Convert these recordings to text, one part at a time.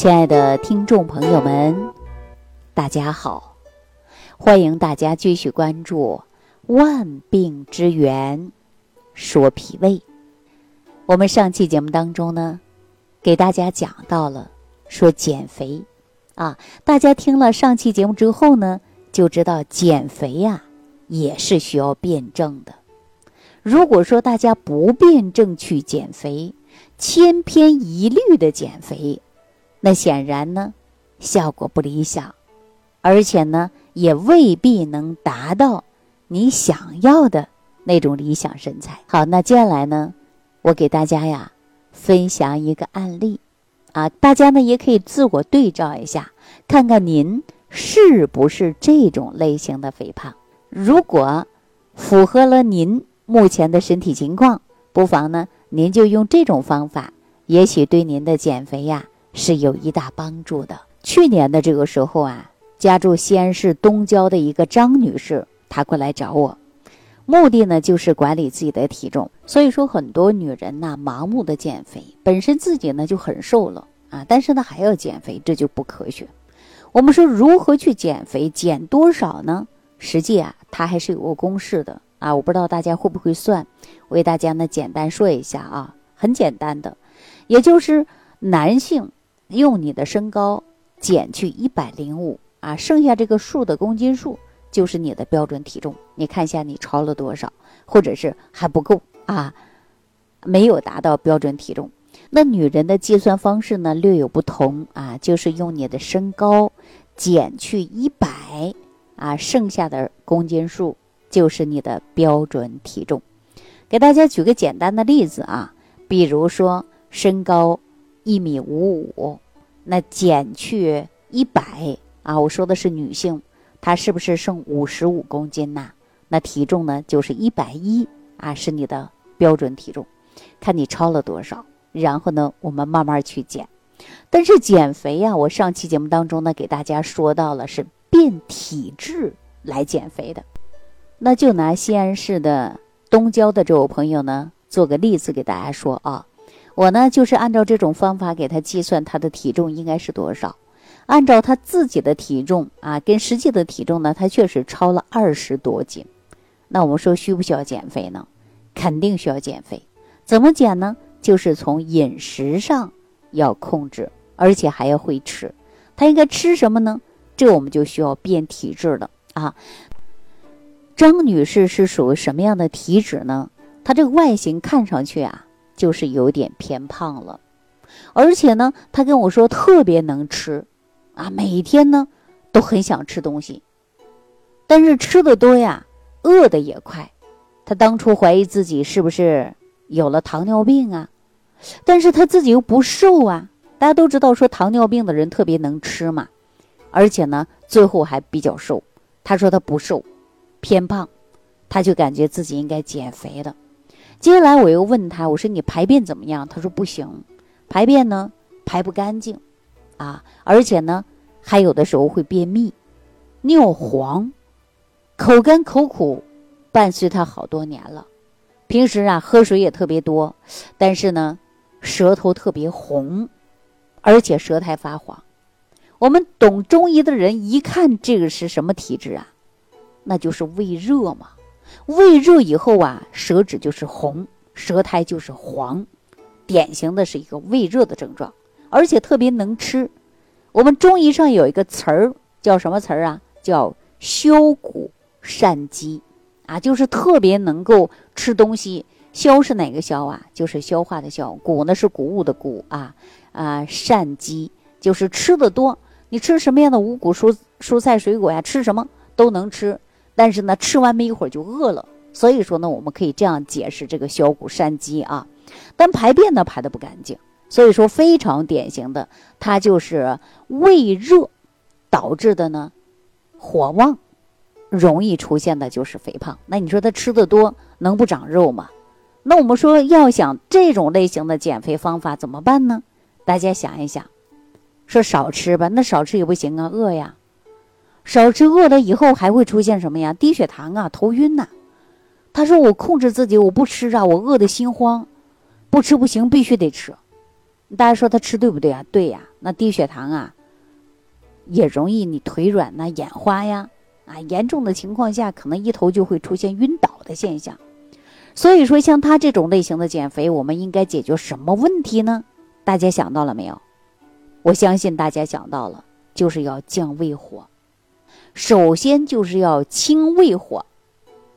亲爱的听众朋友们，大家好！欢迎大家继续关注《万病之源说脾胃》。我们上期节目当中呢，给大家讲到了说减肥啊，大家听了上期节目之后呢，就知道减肥呀也是需要辩证的。如果说大家不辩证去减肥，千篇一律的减肥。那显然呢，效果不理想，而且呢，也未必能达到你想要的那种理想身材。好，那接下来呢，我给大家呀分享一个案例，啊，大家呢也可以自我对照一下，看看您是不是这种类型的肥胖。如果符合了您目前的身体情况，不妨呢，您就用这种方法，也许对您的减肥呀。是有一大帮助的。去年的这个时候啊，家住西安市东郊的一个张女士，她过来找我，目的呢就是管理自己的体重。所以说，很多女人呐，盲目的减肥，本身自己呢就很瘦了啊，但是呢还要减肥，这就不科学。我们说如何去减肥，减多少呢？实际啊，它还是有个公式的啊。我不知道大家会不会算，我给大家呢简单说一下啊，很简单的，也就是男性。用你的身高减去一百零五啊，剩下这个数的公斤数就是你的标准体重。你看一下你超了多少，或者是还不够啊，没有达到标准体重。那女人的计算方式呢略有不同啊，就是用你的身高减去一百啊，剩下的公斤数就是你的标准体重。给大家举个简单的例子啊，比如说身高。一米五五，那减去一百啊，我说的是女性，她是不是剩五十五公斤呐？那体重呢就是一百一啊，是你的标准体重，看你超了多少，然后呢，我们慢慢去减。但是减肥呀，我上期节目当中呢，给大家说到了是变体质来减肥的，那就拿西安市的东郊的这位朋友呢，做个例子给大家说啊。我呢，就是按照这种方法给他计算他的体重应该是多少，按照他自己的体重啊，跟实际的体重呢，他确实超了二十多斤。那我们说需不需要减肥呢？肯定需要减肥。怎么减呢？就是从饮食上要控制，而且还要会吃。他应该吃什么呢？这我们就需要变体质了啊。张女士是属于什么样的体质呢？她这个外形看上去啊。就是有点偏胖了，而且呢，他跟我说特别能吃，啊，每天呢都很想吃东西，但是吃的多呀，饿的也快。他当初怀疑自己是不是有了糖尿病啊，但是他自己又不瘦啊。大家都知道说糖尿病的人特别能吃嘛，而且呢，最后还比较瘦。他说他不瘦，偏胖，他就感觉自己应该减肥了。接下来我又问他，我说你排便怎么样？他说不行，排便呢排不干净，啊，而且呢还有的时候会便秘，尿黄，口干口苦，伴随他好多年了。平时啊喝水也特别多，但是呢舌头特别红，而且舌苔发黄。我们懂中医的人一看这个是什么体质啊？那就是胃热嘛。胃热以后啊，舌质就是红，舌苔就是黄，典型的是一个胃热的症状，而且特别能吃。我们中医上有一个词儿叫什么词儿啊？叫消谷善饥，啊，就是特别能够吃东西。消是哪个消啊？就是消化的消。谷呢是谷物的谷啊啊，善饥就是吃的多。你吃什么样的五谷蔬蔬菜水果呀？吃什么都能吃。但是呢，吃完没一会儿就饿了，所以说呢，我们可以这样解释这个小骨山鸡啊。但排便呢排的不干净，所以说非常典型的，它就是胃热导致的呢，火旺，容易出现的就是肥胖。那你说他吃的多能不长肉吗？那我们说要想这种类型的减肥方法怎么办呢？大家想一想，说少吃吧，那少吃也不行啊，饿呀。少吃饿了以后还会出现什么呀？低血糖啊，头晕呐。他说：“我控制自己，我不吃啊，我饿的心慌，不吃不行，必须得吃。”大家说他吃对不对啊？对呀，那低血糖啊，也容易你腿软呐、眼花呀，啊，严重的情况下可能一头就会出现晕倒的现象。所以说，像他这种类型的减肥，我们应该解决什么问题呢？大家想到了没有？我相信大家想到了，就是要降胃火。首先就是要清胃火，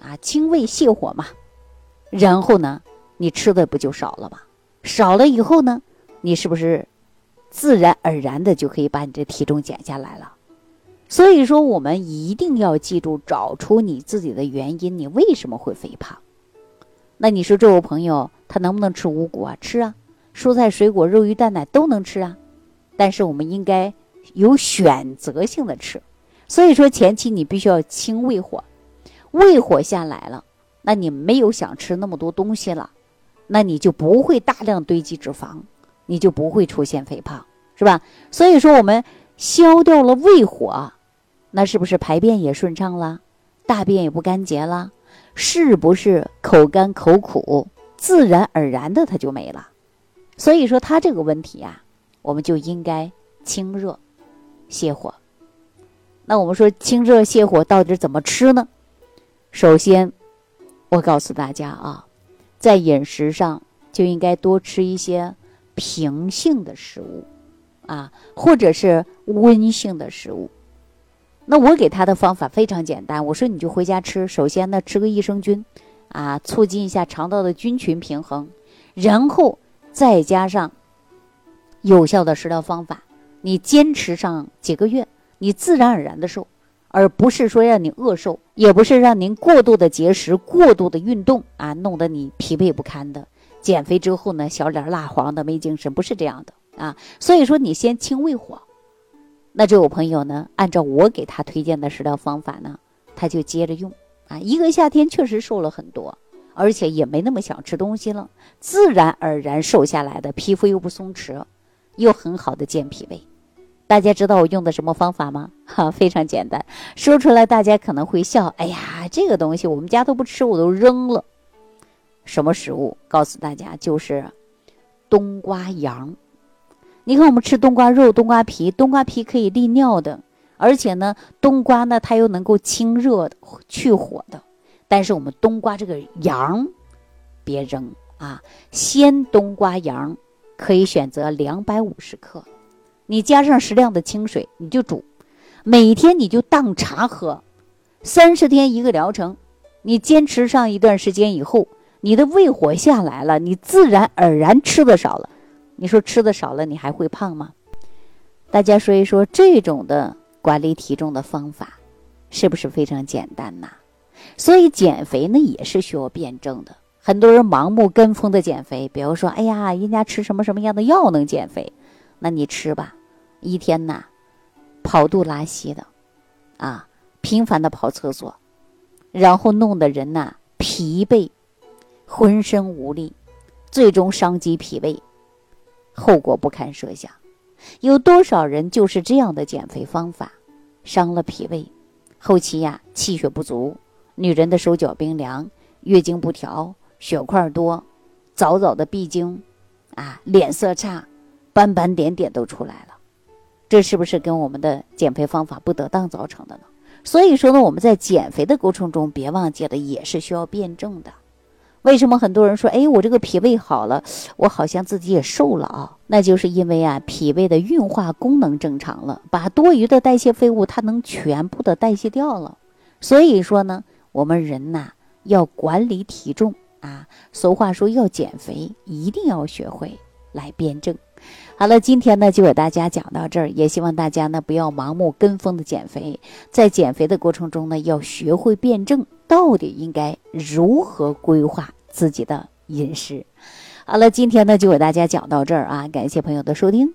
啊，清胃泻火嘛。然后呢，你吃的不就少了吗？少了以后呢，你是不是自然而然的就可以把你这体重减下来了？所以说，我们一定要记住，找出你自己的原因，你为什么会肥胖？那你说这位朋友他能不能吃五谷啊？吃啊，蔬菜、水果、肉、鱼、蛋、奶都能吃啊。但是我们应该有选择性的吃。所以说前期你必须要清胃火，胃火下来了，那你没有想吃那么多东西了，那你就不会大量堆积脂肪，你就不会出现肥胖，是吧？所以说我们消掉了胃火，那是不是排便也顺畅了，大便也不干结了？是不是口干口苦，自然而然的它就没了？所以说他这个问题啊，我们就应该清热泻火。那我们说清热泻火到底怎么吃呢？首先，我告诉大家啊，在饮食上就应该多吃一些平性的食物，啊，或者是温性的食物。那我给他的方法非常简单，我说你就回家吃。首先呢，吃个益生菌，啊，促进一下肠道的菌群平衡，然后再加上有效的食疗方法，你坚持上几个月，你自然而然的瘦，而不是说让你饿瘦，也不是让您过度的节食、过度的运动啊，弄得你疲惫不堪的。减肥之后呢，小脸蜡黄的、没精神，不是这样的啊。所以说，你先清胃火。那这位朋友呢？按照我给他推荐的食疗方法呢，他就接着用啊。一个夏天确实瘦了很多，而且也没那么想吃东西了，自然而然瘦下来的，皮肤又不松弛，又很好的健脾胃。大家知道我用的什么方法吗？哈，非常简单，说出来大家可能会笑。哎呀，这个东西我们家都不吃，我都扔了。什么食物？告诉大家，就是冬瓜瓤。你看，我们吃冬瓜肉、冬瓜皮，冬瓜皮可以利尿的，而且呢，冬瓜呢，它又能够清热的、去火的。但是我们冬瓜这个瓤，别扔啊！鲜冬瓜瓤可以选择两百五十克，你加上适量的清水，你就煮，每天你就当茶喝，三十天一个疗程，你坚持上一段时间以后，你的胃火下来了，你自然而然吃的少了。你说吃的少了，你还会胖吗？大家说一说这种的管理体重的方法，是不是非常简单呐？所以减肥呢也是需要辩证的。很多人盲目跟风的减肥，比如说，哎呀，人家吃什么什么样的药能减肥，那你吃吧，一天呐跑肚拉稀的，啊，频繁的跑厕所，然后弄得人呐疲惫，浑身无力，最终伤及脾胃。后果不堪设想，有多少人就是这样的减肥方法，伤了脾胃，后期呀气血不足，女人的手脚冰凉，月经不调，血块多，早早的闭经，啊脸色差，斑斑点点都出来了，这是不是跟我们的减肥方法不得当造成的呢？所以说呢，我们在减肥的过程中，别忘记了也是需要辩证的。为什么很多人说，哎，我这个脾胃好了，我好像自己也瘦了啊？那就是因为啊，脾胃的运化功能正常了，把多余的代谢废物它能全部的代谢掉了。所以说呢，我们人呐要管理体重啊。俗话说要减肥，一定要学会来辩证。好了，今天呢就给大家讲到这儿，也希望大家呢不要盲目跟风的减肥，在减肥的过程中呢要学会辩证，到底应该如何规划。自己的饮食，好了，今天呢就给大家讲到这儿啊，感谢朋友的收听。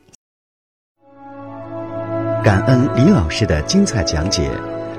感恩李老师的精彩讲解。